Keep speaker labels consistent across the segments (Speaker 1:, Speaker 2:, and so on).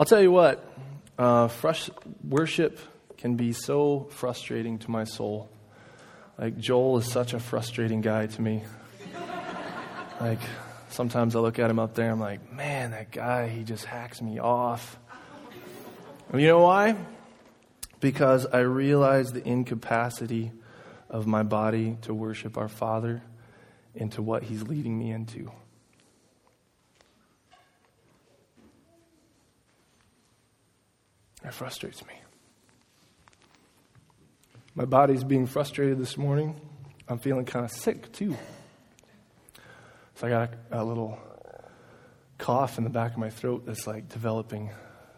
Speaker 1: I'll tell you what, uh, worship can be so frustrating to my soul. Like, Joel is such a frustrating guy to me. like, sometimes I look at him up there, I'm like, man, that guy, he just hacks me off. And you know why? Because I realize the incapacity of my body to worship our Father into what He's leading me into. It frustrates me. My body's being frustrated this morning. I'm feeling kind of sick too. So I got a, a, little cough in the back of my throat that's like developing.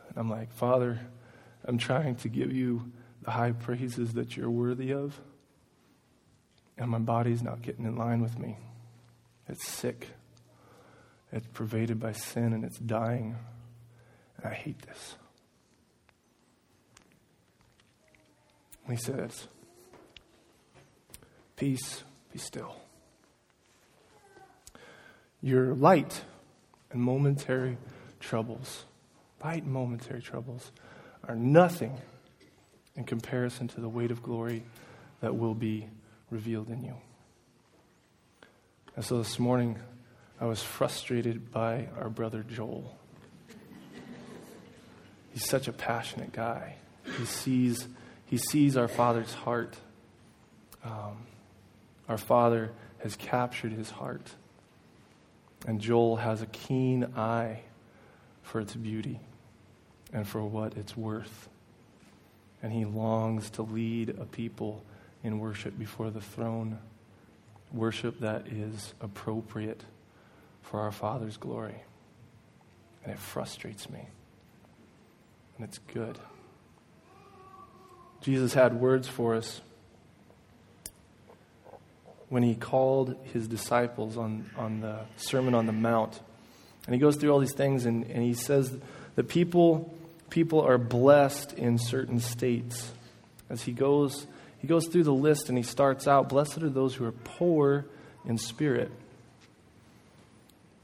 Speaker 1: And I'm like, Father, I'm trying to give you the high praises that you're worthy of. And my body's not getting in line with me. It's sick. It's pervaded by sin and it's dying. And I hate this. He says, Peace, be still. Your light and momentary troubles, light and momentary troubles, are nothing in comparison to the weight of glory that will be revealed in you. And so this morning, I was frustrated by our brother Joel. He's such a passionate guy. He sees he sees our Father's heart. Um, our Father has captured his heart. And Joel has a keen eye for its beauty and for what it's worth. And he longs to lead a people in worship before the throne, worship that is appropriate for our Father's glory. And it frustrates me. And it's good. Jesus had words for us when he called his disciples on, on the Sermon on the Mount. And he goes through all these things and, and he says that people, people are blessed in certain states. As he goes, he goes through the list and he starts out Blessed are those who are poor in spirit.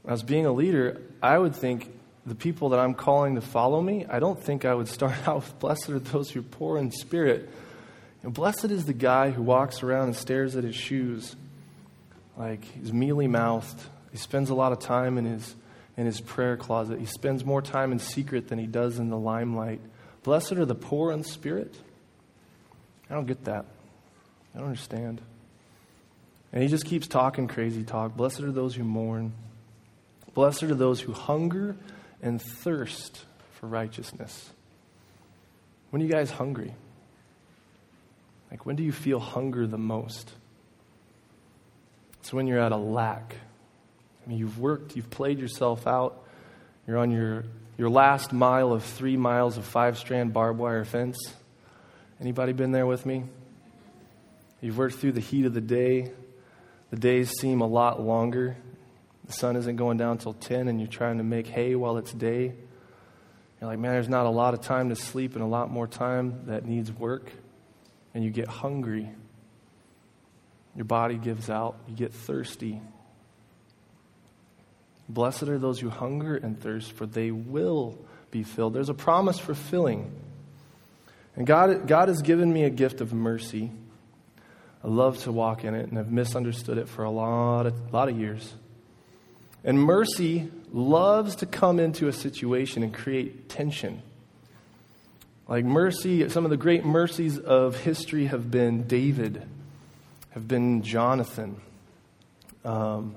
Speaker 1: As being a leader, I would think the people that I'm calling to follow me, I don't think I would start out with blessed are those who are poor in spirit. Know, blessed is the guy who walks around and stares at his shoes like he's mealy mouthed. He spends a lot of time in his, in his prayer closet. He spends more time in secret than he does in the limelight. Blessed are the poor in spirit. I don't get that. I don't understand. And he just keeps talking crazy talk. Blessed are those who mourn. Blessed are those who hunger and thirst for righteousness. When are you guys hungry? Like, when do you feel hunger the most? It's when you're at a lack. I mean, you've worked, you've played yourself out, you're on your, your last mile of three miles of five strand barbed wire fence. Anybody been there with me? You've worked through the heat of the day. The days seem a lot longer the sun isn't going down till 10 and you're trying to make hay while it's day. You're like, man, there's not a lot of time to sleep and a lot more time that needs work. And you get hungry. Your body gives out. You get thirsty. Blessed are those who hunger and thirst, for they will be filled. There's a promise for filling. And God, God has given me a gift of mercy. I love to walk in it, and I've misunderstood it for a lot of, lot of years. And mercy loves to come into a situation and create tension. Like mercy, some of the great mercies of history have been David, have been Jonathan, um,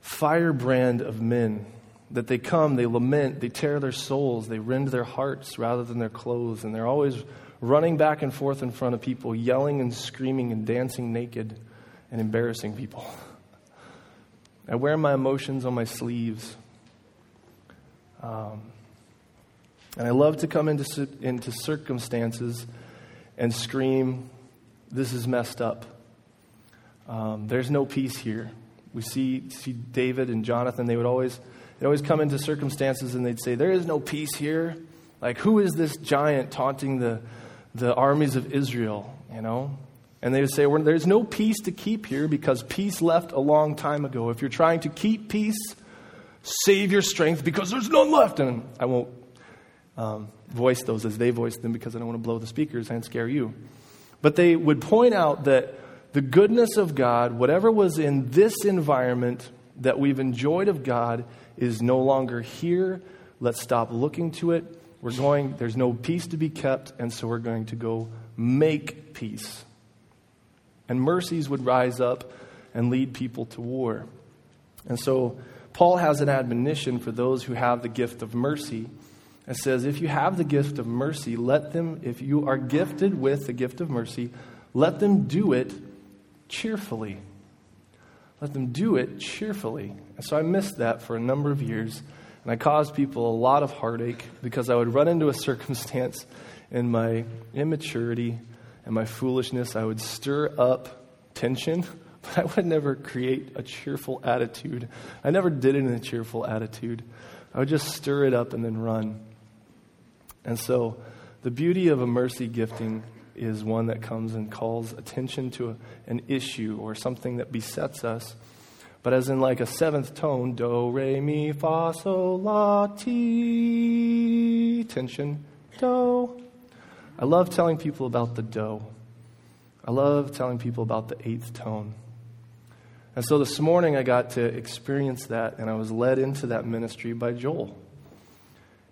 Speaker 1: firebrand of men. That they come, they lament, they tear their souls, they rend their hearts rather than their clothes, and they're always running back and forth in front of people, yelling and screaming and dancing naked and embarrassing people. I wear my emotions on my sleeves. Um, and I love to come into, into circumstances and scream, This is messed up. Um, there's no peace here. We see, see David and Jonathan, they would always, they'd always come into circumstances and they'd say, There is no peace here. Like, who is this giant taunting the, the armies of Israel? You know? And they would say, well, There's no peace to keep here because peace left a long time ago. If you're trying to keep peace, save your strength because there's none left. And I won't, um, voice those as they voice them because I don't want to blow the speakers and scare you. But they would point out that the goodness of God, whatever was in this environment that we've enjoyed of God, is no longer here. Let's stop looking to it. We're going, there's no peace to be kept, and so we're going to go make peace. And mercies would rise up and lead people to war. And so Paul has an admonition for those who have the gift of mercy. It says, if you have the gift of mercy, let them, if you are gifted with the gift of mercy, let them do it cheerfully. Let them do it cheerfully. And so I missed that for a number of years. And I caused people a lot of heartache because I would run into a circumstance in my immaturity and my foolishness. I would stir up tension, but I would never create a cheerful attitude. I never did it in a cheerful attitude. I would just stir it up and then run. And so the beauty of a mercy gifting is one that comes and calls attention to a, an issue or something that besets us. But as in like a seventh tone, do, re, mi, fa, sol, la, ti, tension, do. I love telling people about the do. I love telling people about the eighth tone. And so this morning I got to experience that, and I was led into that ministry by Joel.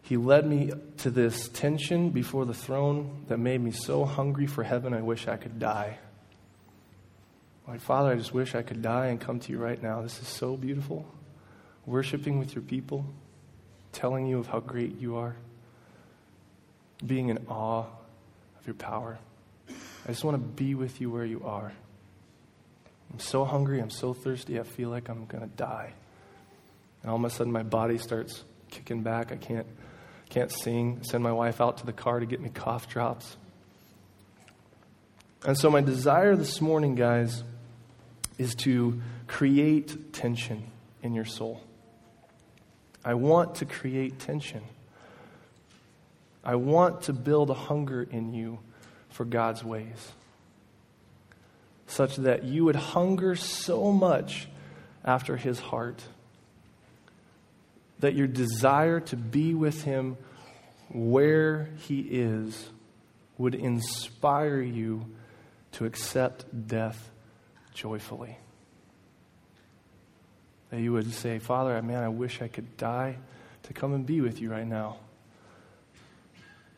Speaker 1: He led me to this tension before the throne that made me so hungry for heaven, I wish I could die. Like, Father, I just wish I could die and come to you right now. This is so beautiful. Worshiping with your people, telling you of how great you are, being in awe of your power. I just want to be with you where you are. I'm so hungry, I'm so thirsty, I feel like I'm going to die. And all of a sudden, my body starts kicking back. I can't can't sing, send my wife out to the car to get me cough drops. And so, my desire this morning, guys, is to create tension in your soul. I want to create tension. I want to build a hunger in you for God's ways, such that you would hunger so much after His heart that your desire to be with Him where He is would inspire you to accept death joyfully. That you would say, Father, man, I wish I could die to come and be with you right now.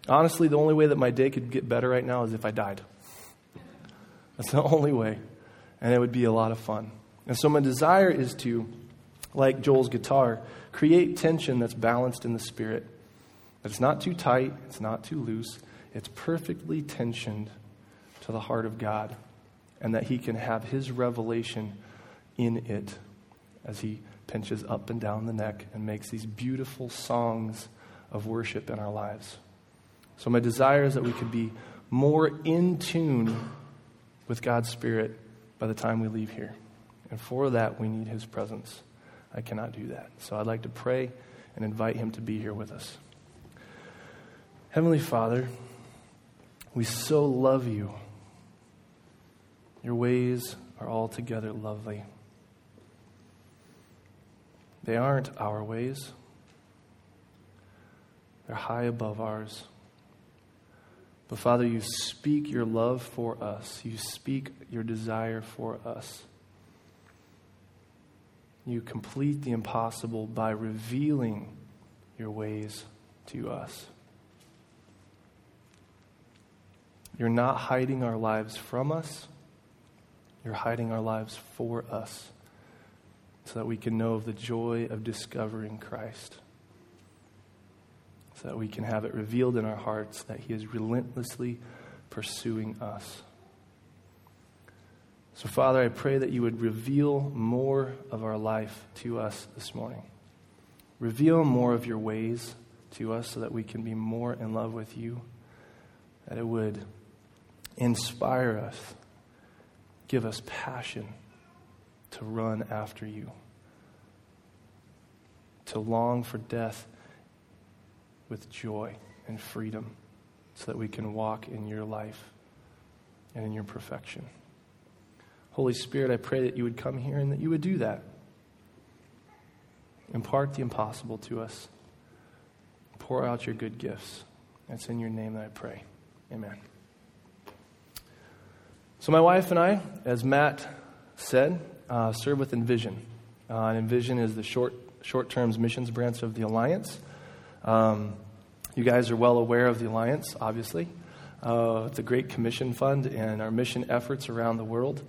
Speaker 1: Honestly, the only way that my day could get better right now is if I died. That's the only way. And it would be a lot of fun. And so, my desire is to, like Joel's guitar, create tension that's balanced in the spirit. That it's not too tight, it's not too loose, it's perfectly tensioned to the heart of God, and that He can have His revelation in it as He pinches up and down the neck and makes these beautiful songs of worship in our lives. So, my desire is that we could be more in tune with God's Spirit by the time we leave here. And for that, we need His presence. I cannot do that. So I'd like to pray and invite him to be here with us. Heavenly Father, we so love you. Your ways are altogether lovely. They aren't our ways, they're high above ours. But Father, you speak your love for us, you speak your desire for us you complete the impossible by revealing your ways to us. You're not hiding our lives from us, you're hiding our lives for us so that we can know of the joy of discovering Christ. So that we can have it revealed in our hearts that He is relentlessly pursuing us. So, Father, I pray that you would reveal more of our life to us this morning. Reveal more of your ways to us so that we can be more in love with you, that it would inspire us, give us passion to run after you, to long for death with joy and freedom, so that we can walk in your life and in your perfection. Holy Spirit, I pray that you would come here and that you would do that. Impart the impossible to us. Pour out your good gifts. It's in your name that I pray. Amen. So, my wife and I, as Matt said, uh, serve with Envision. Uh, Envision is the short short term missions branch of the Alliance. Um, you guys are well aware of the Alliance, obviously. Uh, the Great Commission Fund and our mission efforts around the world.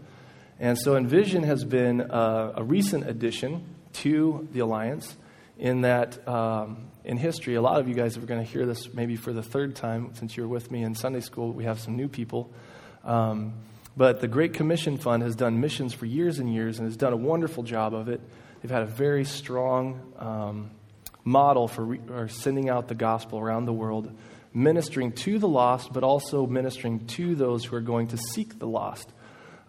Speaker 1: And so Envision has been uh, a recent addition to the Alliance in that um, in history, a lot of you guys are going to hear this maybe for the third time since you were with me in Sunday school. We have some new people. Um, but the Great Commission Fund has done missions for years and years and has done a wonderful job of it. They've had a very strong um, model for re- sending out the gospel around the world, ministering to the lost, but also ministering to those who are going to seek the lost.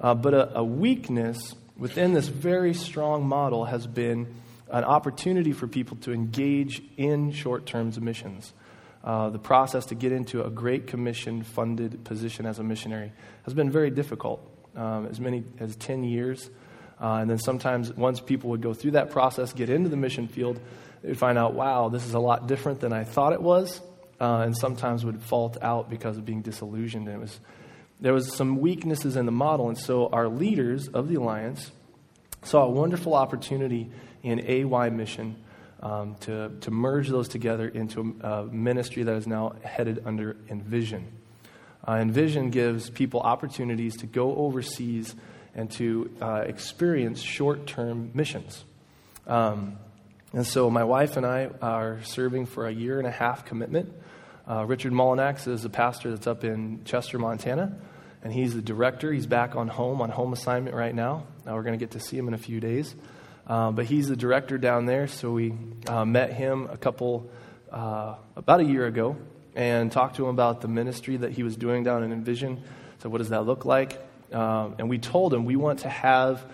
Speaker 1: Uh, but a, a weakness within this very strong model has been an opportunity for people to engage in short term missions. Uh, the process to get into a Great Commission funded position as a missionary has been very difficult, um, as many as 10 years. Uh, and then sometimes, once people would go through that process, get into the mission field, would find out, wow, this is a lot different than I thought it was. Uh, and sometimes would fault out because of being disillusioned. And it was, there was some weaknesses in the model. And so our leaders of the alliance saw a wonderful opportunity in AY mission um, to, to merge those together into a, a, ministry that is now headed under Envision. Uh, Envision gives people opportunities to go overseas and to uh, experience short term missions. Um, and so my wife and I are serving for a year and a half commitment. Uh, Richard Molinax is a pastor that's up in Chester, Montana, and he's the director. He's back on home, on home assignment right now. Now we're going to get to see him in a few days. Uh, but he's the director down there, so we uh, met him a couple, uh, about a year ago, and talked to him about the ministry that he was doing down in Envision. So, what does that look like? Um, and we told him we want to have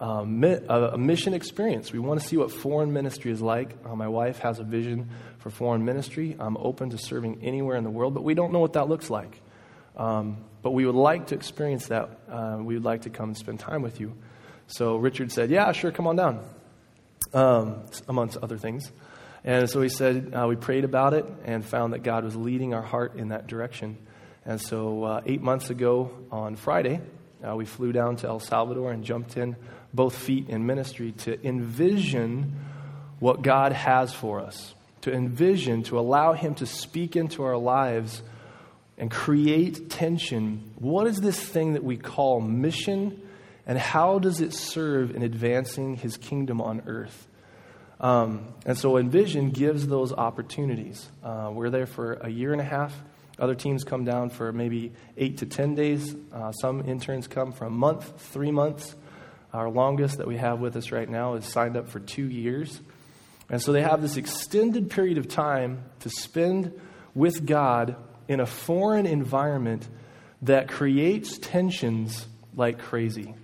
Speaker 1: a, mission experience. We want to see what foreign ministry is like. Uh, my wife has a vision for foreign ministry. I'm open to serving anywhere in the world, but we don't know what that looks like. Um, but we would like to experience that. Uh, we would like to come and spend time with you. So Richard said, Yeah, sure, come on down, um, amongst other things. And so he said, uh, We prayed about it and found that God was leading our heart in that direction. And so uh, eight months ago on Friday, uh, we flew down to El Salvador and jumped in both feet in ministry to envision what God has for us, to envision, to allow Him to speak into our lives and create tension. What is this thing that we call mission and how does it serve in advancing his kingdom on earth? Um, and so Envision gives those opportunities. Uh, we're there for a year and a half. Other teams come down for maybe eight to ten days. Uh, some interns come for a month, three months. Our longest that we have with us right now is signed up for two years. And so they have this extended period of time to spend with God in a foreign environment that creates tensions like crazy.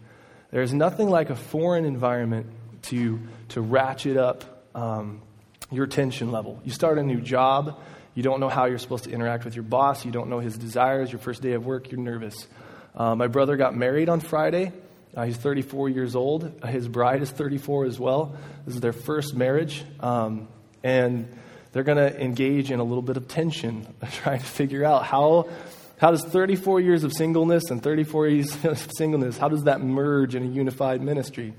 Speaker 1: There's nothing like a foreign environment to, to ratchet up um, your tension level. You start a new job, you don't know how you're supposed to interact with your boss, you don't know his desires, your first day of work, you're nervous. Uh, my brother got married on Friday. Uh, he's 34 years old. His bride is 34 as well. This is their first marriage. Um, and they're going to engage in a little bit of tension, trying to figure out how how does 34 years of singleness and 34 years of singleness, how does that merge in a unified ministry?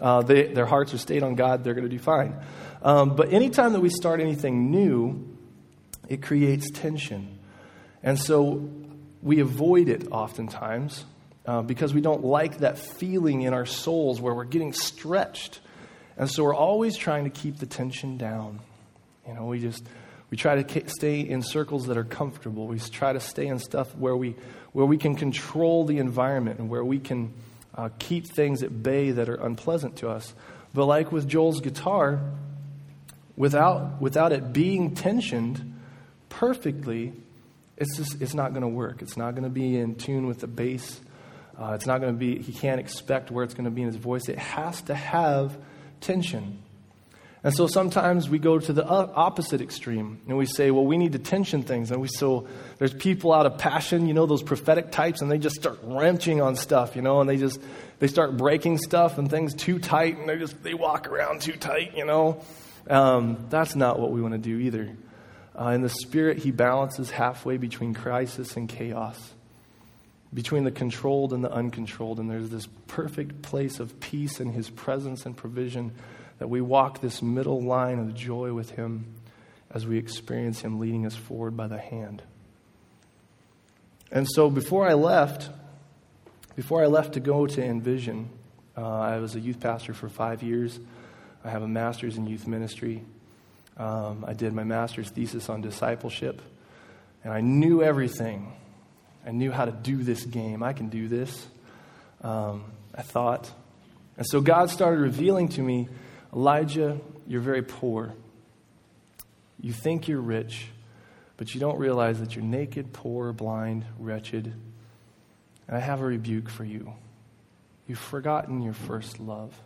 Speaker 1: Uh, they, their hearts are stayed on God, they're going to do fine. Um, but anytime that we start anything new, it creates tension. And so we avoid it oftentimes uh, because we don't like that feeling in our souls where we're getting stretched. And so we're always trying to keep the tension down. You know, we just we try to stay in circles that are comfortable. We try to stay in stuff where we, where we can control the environment and where we can uh, keep things at bay that are unpleasant to us. But like with Joel's guitar, without, without it being tensioned perfectly, it's, just, it's not going to work. It's not going to be in tune with the bass. Uh, it's not going to be, he can't expect where it's going to be in his voice. It has to have tension. And so sometimes we go to the opposite extreme and we say, well, we need to tension things. And we so there's people out of passion, you know, those prophetic types, and they just start wrenching on stuff, you know, and they just they start breaking stuff and things too tight, and they just they walk around too tight, you know. Um, that's not what we want to do either. Uh, in the Spirit, he balances halfway between crisis and chaos, between the controlled and the uncontrolled. And there's this perfect place of peace in his presence and provision that we walk this middle line of joy with him as we experience him leading us forward by the hand. And so before I left, before I left to go to Envision, uh, I was a youth pastor for five years. I have a master's in youth ministry. Um, I did my master's thesis on discipleship, and I knew everything. I knew how to do this game. I can do this, um, I thought. And so God started revealing to me Elijah, you're very poor. You think you're rich, but you don't realize that you're naked, poor, blind, wretched. And I have a rebuke for you. You've forgotten your first love.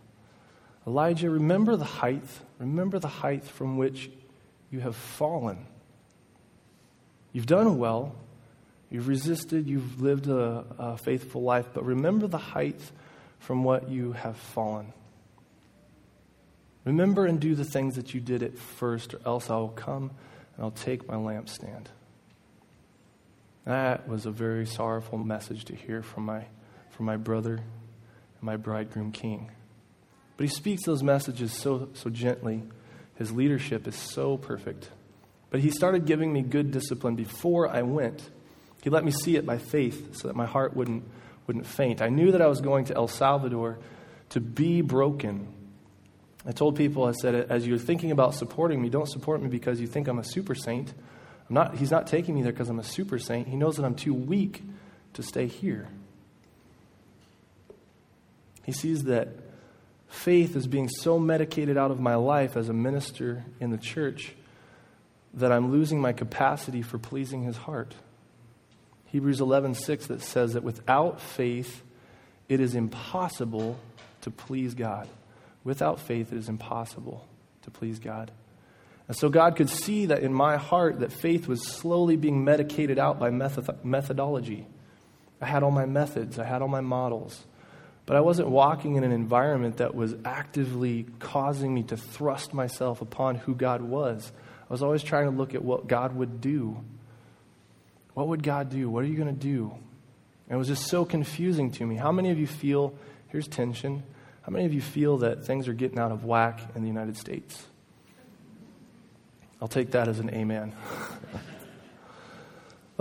Speaker 1: Elijah, remember the height, remember the height from which you have fallen. You've done well, you've resisted, you've lived a, a, faithful life, but remember the height from what you have fallen. Remember and do the things that you did at first, or else I will come and I'll take my lampstand. That was a very sorrowful message to hear from my, from my brother and my bridegroom king. But he speaks those messages so, so gently. His leadership is so perfect. But he started giving me good discipline before I went. He let me see it by faith so that my heart wouldn't, wouldn't faint. I knew that I was going to El Salvador to be broken. I told people, I said, as you're thinking about supporting me, don't support me because you think I'm a super saint. I'm not, he's not taking me there because I'm a super saint. He knows that I'm too weak to stay here. He sees that faith is being so medicated out of my life as a minister in the church that I'm losing my capacity for pleasing his heart. Hebrews 11:6 that says that without faith it is impossible to please God. Without faith it is impossible to please God. And so God could see that in my heart that faith was slowly being medicated out by method- methodology. I had all my methods, I had all my models. But I wasn't walking in an environment that was actively causing me to thrust myself upon who God was. I was always trying to look at what God would do. What would God do? What are you going to do? And it was just so confusing to me. How many of you feel, here's tension, how many of you feel that things are getting out of whack in the United States? I'll take that as an amen.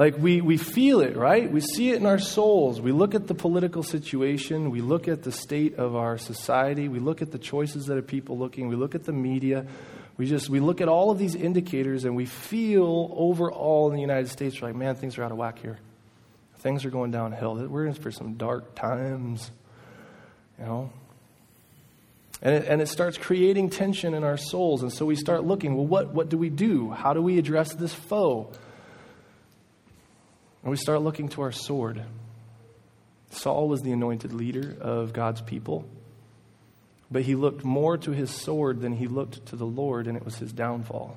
Speaker 1: Like we, we feel it, right? We see it in our souls. We look at the political situation. We look at the state of our society. We look at the choices that are people looking. We look at the media. We just we look at all of these indicators and we feel overall in the United States, we're like, man, things are out of whack here. Things are going downhill. We're in for some dark times. You know? And it, and it starts creating tension in our souls. And so we start looking, well, what, what do we do? How do we address this foe? And we start looking to our sword. Saul was the anointed leader of God's people, but he looked more to his sword than he looked to the Lord, and it was his downfall.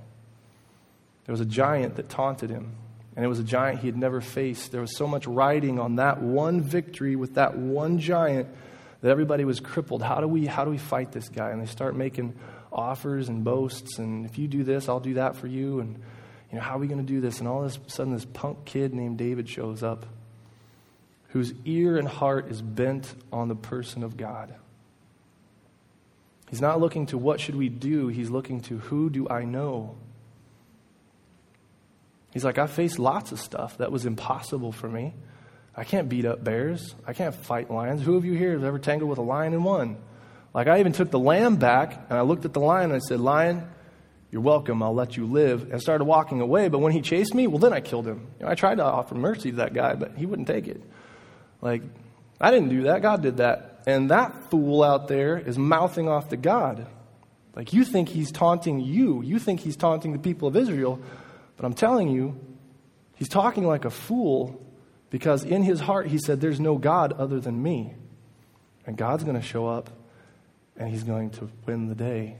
Speaker 1: There was a giant that taunted him, and it was a giant he had never faced. There was so much riding on that one victory with that one giant that everybody was crippled. How do we, how do we fight this guy? And they start making offers and boasts, and if you do this, I'll do that for you. And you know, how are we going to do this? And all of a sudden, this punk kid named David shows up whose ear and heart is bent on the person of God. He's not looking to what should we do, he's looking to who do I know? He's like, I faced lots of stuff that was impossible for me. I can't beat up bears. I can't fight lions. Who of you here has ever tangled with a lion and won? Like, I even took the lamb back and I looked at the lion and I said, Lion, you're welcome. I'll let you live. And started walking away. But when he chased me, well, then I killed him. You know, I tried to offer mercy to that guy, but he wouldn't take it. Like, I didn't do that. God did that. And that fool out there is mouthing off to God. Like, you think he's taunting you. You think he's taunting the people of Israel. But I'm telling you, he's talking like a fool because in his heart he said, There's no God other than me. And God's going to show up and he's going to win the day.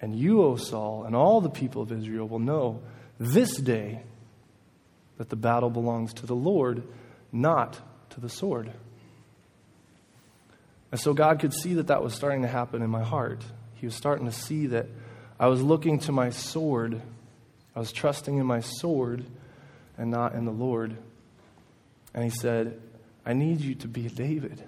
Speaker 1: And you, O Saul, and all the people of Israel will know this day that the battle belongs to the Lord, not to the sword. And so God could see that that was starting to happen in my heart. He was starting to see that I was looking to my sword. I was trusting in my sword and not in the Lord. And he said, I need you to be David.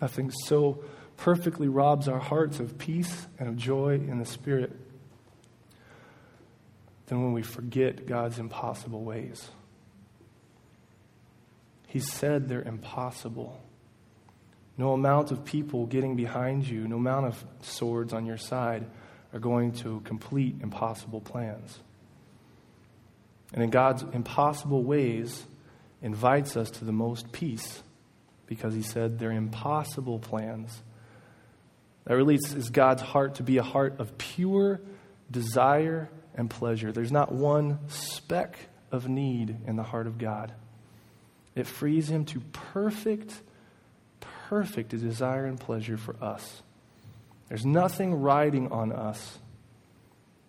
Speaker 1: Nothing so perfectly robs our hearts of peace and of joy in the Spirit than when we forget God's impossible ways. He said they're impossible. No amount of people getting behind you, no amount of swords on your side are going to complete impossible plans. And in God's impossible ways, invites us to the most peace because he said they're impossible plans. That relates is God's heart to be a heart of pure desire and pleasure. There's not one speck of need in the heart of God. It frees him to perfect, perfect desire and pleasure for us. There's nothing riding on us.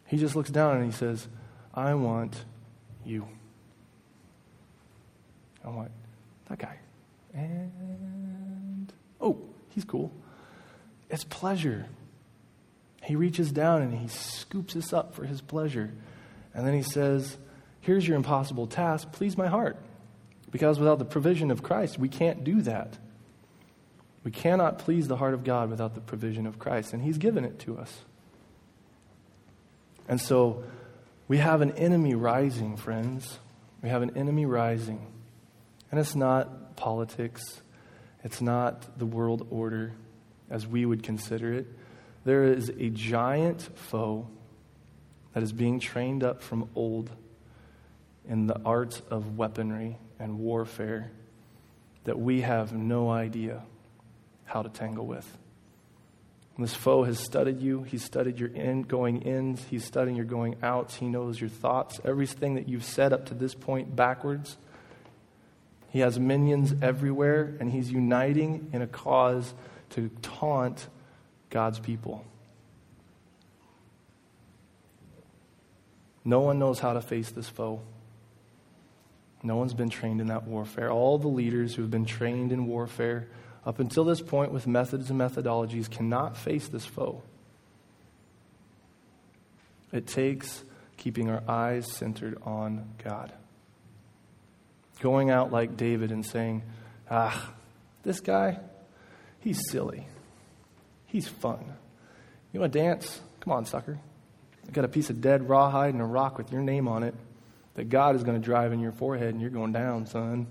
Speaker 1: He just looks down and he says, I want you. I want that guy. And, oh, he's cool. It's pleasure. He reaches down and he scoops us up for his pleasure. And then he says, Here's your impossible task please my heart. Because without the provision of Christ, we can't do that. We cannot please the heart of God without the provision of Christ, and He's given it to us. And so we have an enemy rising, friends. We have an enemy rising. And it's not politics, it's not the world order as we would consider it. There is a giant foe that is being trained up from old in the arts of weaponry and warfare that we have no idea how to tangle with. And this foe has studied you. He's studied your in, going ins. He's studying your going outs. He knows your thoughts, everything that you've said up to this point backwards. He has minions everywhere, and he's uniting in a cause to taunt God's people. No one knows how to face this foe. No one's been trained in that warfare. All the leaders who have been trained in warfare up until this point with methods and methodologies cannot face this foe. It takes keeping our eyes centered on God. Going out like David and saying, ah, this guy, he's silly. He's fun. You want to dance? Come on, sucker. I got a piece of dead rawhide and a rock with your name on it that God is going to drive in your forehead and you're going down, son.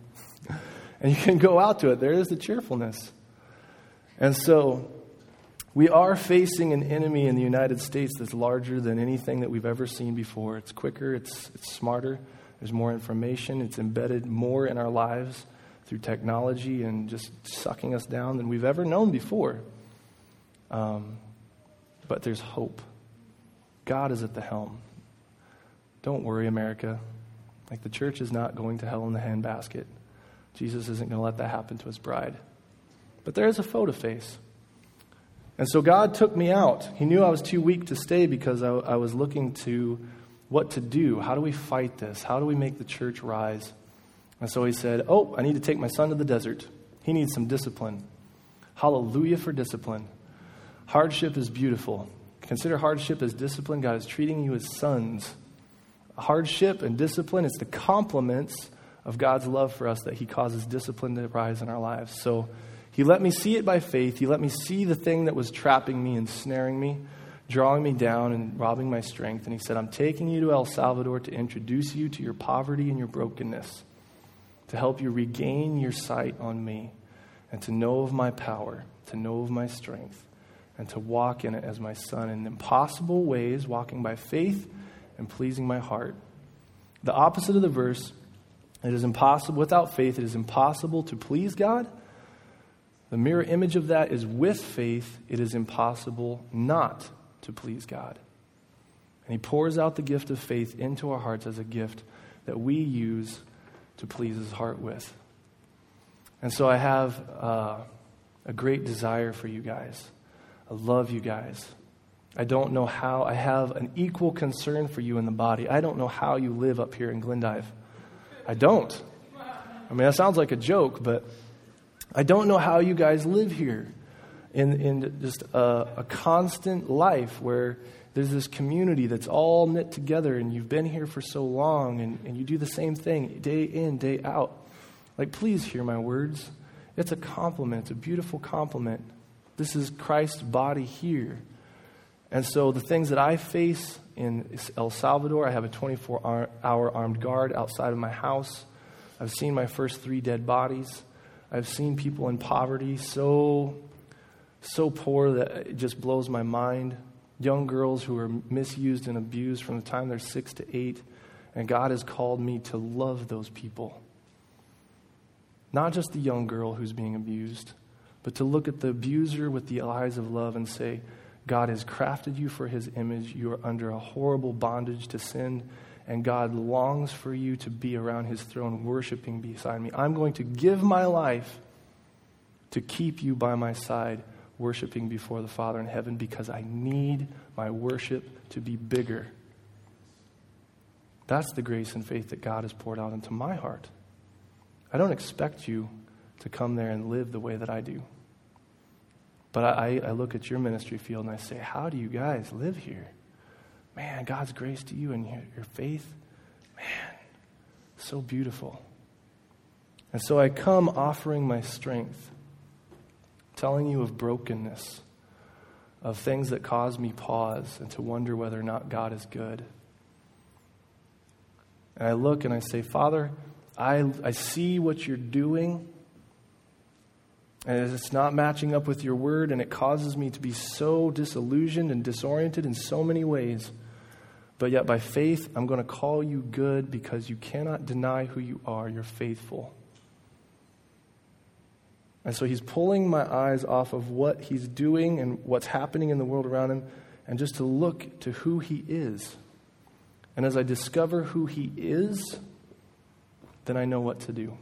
Speaker 1: and you can go out to it. There is the cheerfulness. And so we are facing an enemy in the United States that's larger than anything that we've ever seen before. It's quicker, it's, it's smarter, there's more information, it's embedded more in our lives through technology and just sucking us down than we've ever known before. Um, but there's hope. God is at the helm. Don't worry, America. Like the church is not going to hell in the handbasket. Jesus isn't going to let that happen to his bride. But there is a foe to face. And so God took me out. He knew I was too weak to stay because I, I was looking to what to do. How do we fight this? How do we make the church rise? And so he said, Oh, I need to take my son to the desert. He needs some discipline. Hallelujah for discipline. Hardship is beautiful. Consider hardship as discipline. God is treating you as sons hardship and discipline. It's the complements of God's love for us that He causes discipline to rise in our lives. So He let me see it by faith. He let me see the thing that was trapping me and snaring me, drawing me down and robbing my strength. And He said, I'm taking you to El Salvador to introduce you to your poverty and your brokenness, to help you regain your sight on me, and to know of my power, to know of my strength, and to walk in it as my son in impossible ways, walking by faith and pleasing my heart. The opposite of the verse, it is impossible, without faith, it is impossible to please God. The mirror image of that is with faith, it is impossible not to please God. And He pours out the gift of faith into our hearts as a gift that we use to please His heart with. And so I have uh, a great desire for you guys. I love you guys. I don't know how. I have an equal concern for you in the body. I don't know how you live up here in Glendive. I don't. I mean, that sounds like a joke, but I don't know how you guys live here. in, in just a, a constant life where there's this community that's all knit together and you've been here for so long and, and you do the same thing day in, day out. Like, please hear my words. It's a compliment, it's a beautiful compliment. This is Christ's body here. And so the things that I face in El Salvador, I have a 24 hour armed guard outside of my house. I've seen my first three dead bodies. I've seen people in poverty so, so poor that it just blows my mind. Young girls who are misused and abused from the time they're six to eight. And God has called me to love those people. Not just the young girl who's being abused, but to look at the abuser with the eyes of love and say, God has crafted you for his image. You are under a horrible bondage to sin, and God longs for you to be around his throne, worshiping beside me. I'm going to give my life to keep you by my side, worshiping before the Father in heaven, because I need my worship to be bigger. That's the grace and faith that God has poured out into my heart. I don't expect you to come there and live the way that I do. But I, I look at your ministry field and I say, How do you guys live here? Man, God's grace to you and your, your faith, man, so beautiful. And so I come offering my strength, telling you of brokenness, of things that cause me pause and to wonder whether or not God is good. And I look and I say, Father, I, I see what you're doing, and it's not matching up with your word, and it causes me to be so disillusioned and disoriented in so many ways. But yet, by faith, I'm going to call you good because you cannot deny who you are. You're faithful. And so he's pulling my eyes off of what he's doing and what's happening in the world around him, and just to look to who he is. And as I discover who he is, then I know what to do.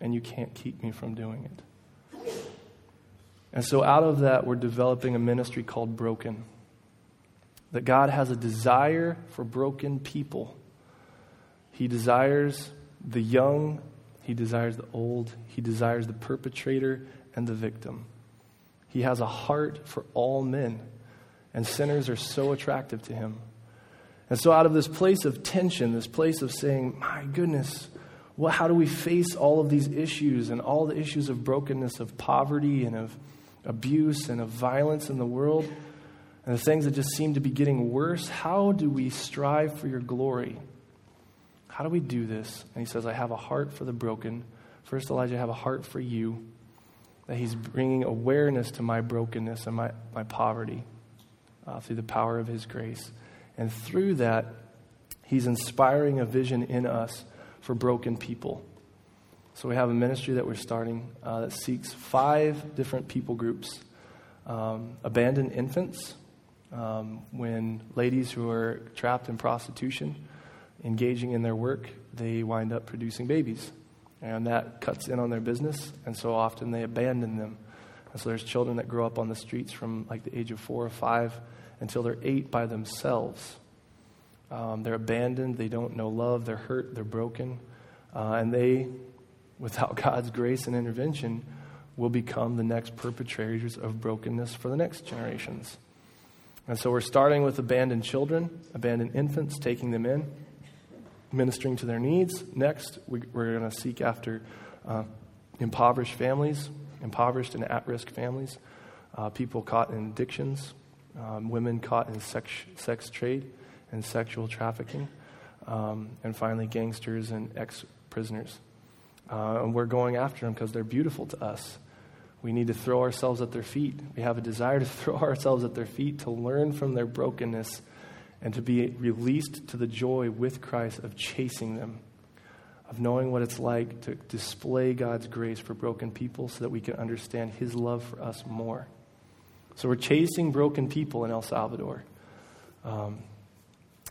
Speaker 1: And you can't keep me from doing it. And so, out of that, we're developing a ministry called Broken. That God has a desire for broken people. He desires the young, He desires the old, He desires the perpetrator and the victim. He has a heart for all men, and sinners are so attractive to Him. And so, out of this place of tension, this place of saying, My goodness, well, how do we face all of these issues and all the issues of brokenness, of poverty, and of abuse, and of violence in the world, and the things that just seem to be getting worse? How do we strive for your glory? How do we do this? And he says, I have a heart for the broken. First, Elijah, I have a heart for you. That he's bringing awareness to my brokenness and my, my poverty uh, through the power of his grace. And through that, he's inspiring a vision in us for broken people. So we have a ministry that we're starting uh, that seeks five different people groups um, abandoned infants, um, when ladies who are trapped in prostitution, engaging in their work, they wind up producing babies. And that cuts in on their business, and so often they abandon them. And so there's children that grow up on the streets from like the age of four or five until they're eight by themselves. Um, they're abandoned, they don't know love, they're hurt, they're broken. Uh, and they, without God's grace and intervention, will become the next perpetrators of brokenness for the next generations. And so we're starting with abandoned children, abandoned infants, taking them in, ministering to their needs. Next, we, are going to seek after uh, impoverished families, impoverished and at risk families, uh, people caught in addictions, um, women caught in sex, sex trade and sexual trafficking, um, and finally, gangsters and ex prisoners. Uh, and we're going after them because they're beautiful to us. We need to throw ourselves at their feet. We have a desire to throw ourselves at their feet to learn from their brokenness and to be released to the joy with Christ of chasing them, of knowing what it's like to display God's grace for broken people so that we can understand His love for us more. So we're chasing broken people in El Salvador. Um,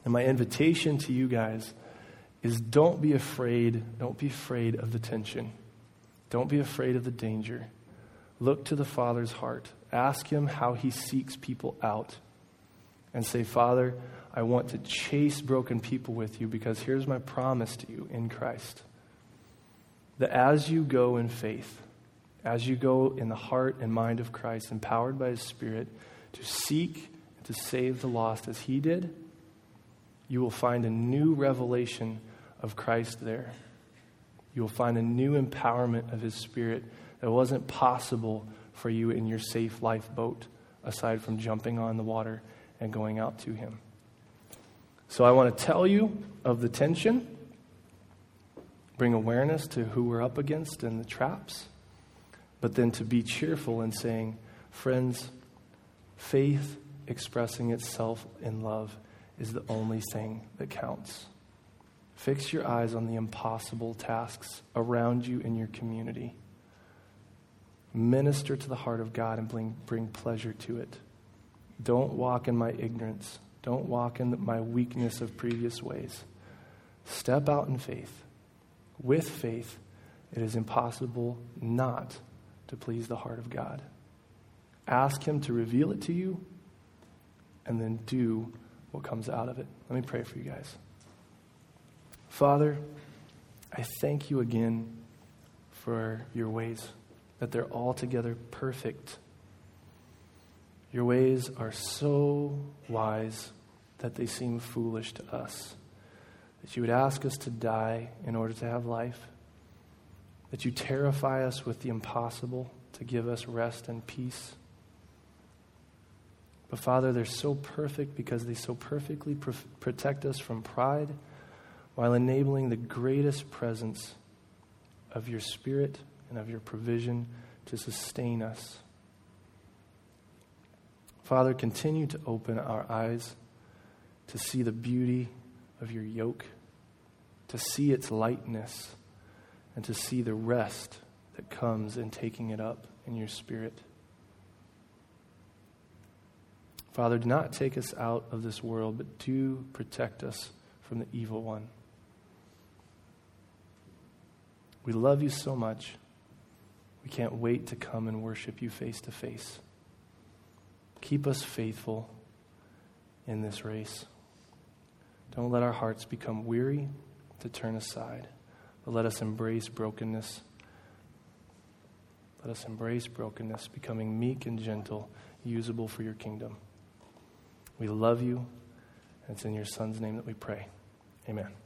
Speaker 1: and my invitation to you guys is don't be afraid. Don't be afraid of the tension. Don't be afraid of the danger. Look to the Father's heart. Ask Him how He seeks people out. And say, Father, I want to chase broken people with you because here's my promise to you in Christ that as you go in faith, as you go in the heart and mind of Christ, empowered by His Spirit, to seek and to save the lost as He did, you will find a new revelation of Christ there. You will find a new empowerment of His Spirit that wasn't possible for you in your safe lifeboat, aside from jumping on the water and going out to Him. So I want to tell you of the tension, bring awareness to who we're up against and the traps, but then to be cheerful in saying, friends, faith expressing itself in love is the only thing that counts. Fix your eyes on the impossible tasks around you in your community. Minister to the heart of God and bring, bring pleasure to it. Don't walk in my ignorance. Don't walk in my weakness of previous ways. Step out in faith. With faith, it is impossible not to please the heart of God. Ask Him to reveal it to you and then do what comes out of it. Let me pray for you guys. Father, I thank you again for your ways, that they're altogether perfect your ways are so wise that they seem foolish to us. That you would ask us to die in order to have life. That you terrify us with the impossible to give us rest and peace. But Father, they're so perfect because they so perfectly pr- protect us from pride while enabling the greatest presence of your Spirit and of your provision to sustain us. Father, continue to open our eyes to see the beauty of your yoke, to see its lightness, and to see the rest that comes in taking it up in your spirit. Father, do not take us out of this world, but do protect us from the evil one. We love you so much. We can't wait to come and worship you face to face. Keep us faithful in this race. Don't let our hearts become weary to turn aside, but let us embrace brokenness. Let us embrace brokenness, becoming meek and gentle, usable for your kingdom. We love you, and it's in your Son's name that we pray. Amen.